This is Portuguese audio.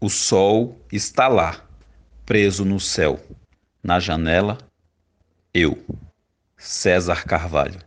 O sol está lá, preso no céu. Na janela, eu, César Carvalho.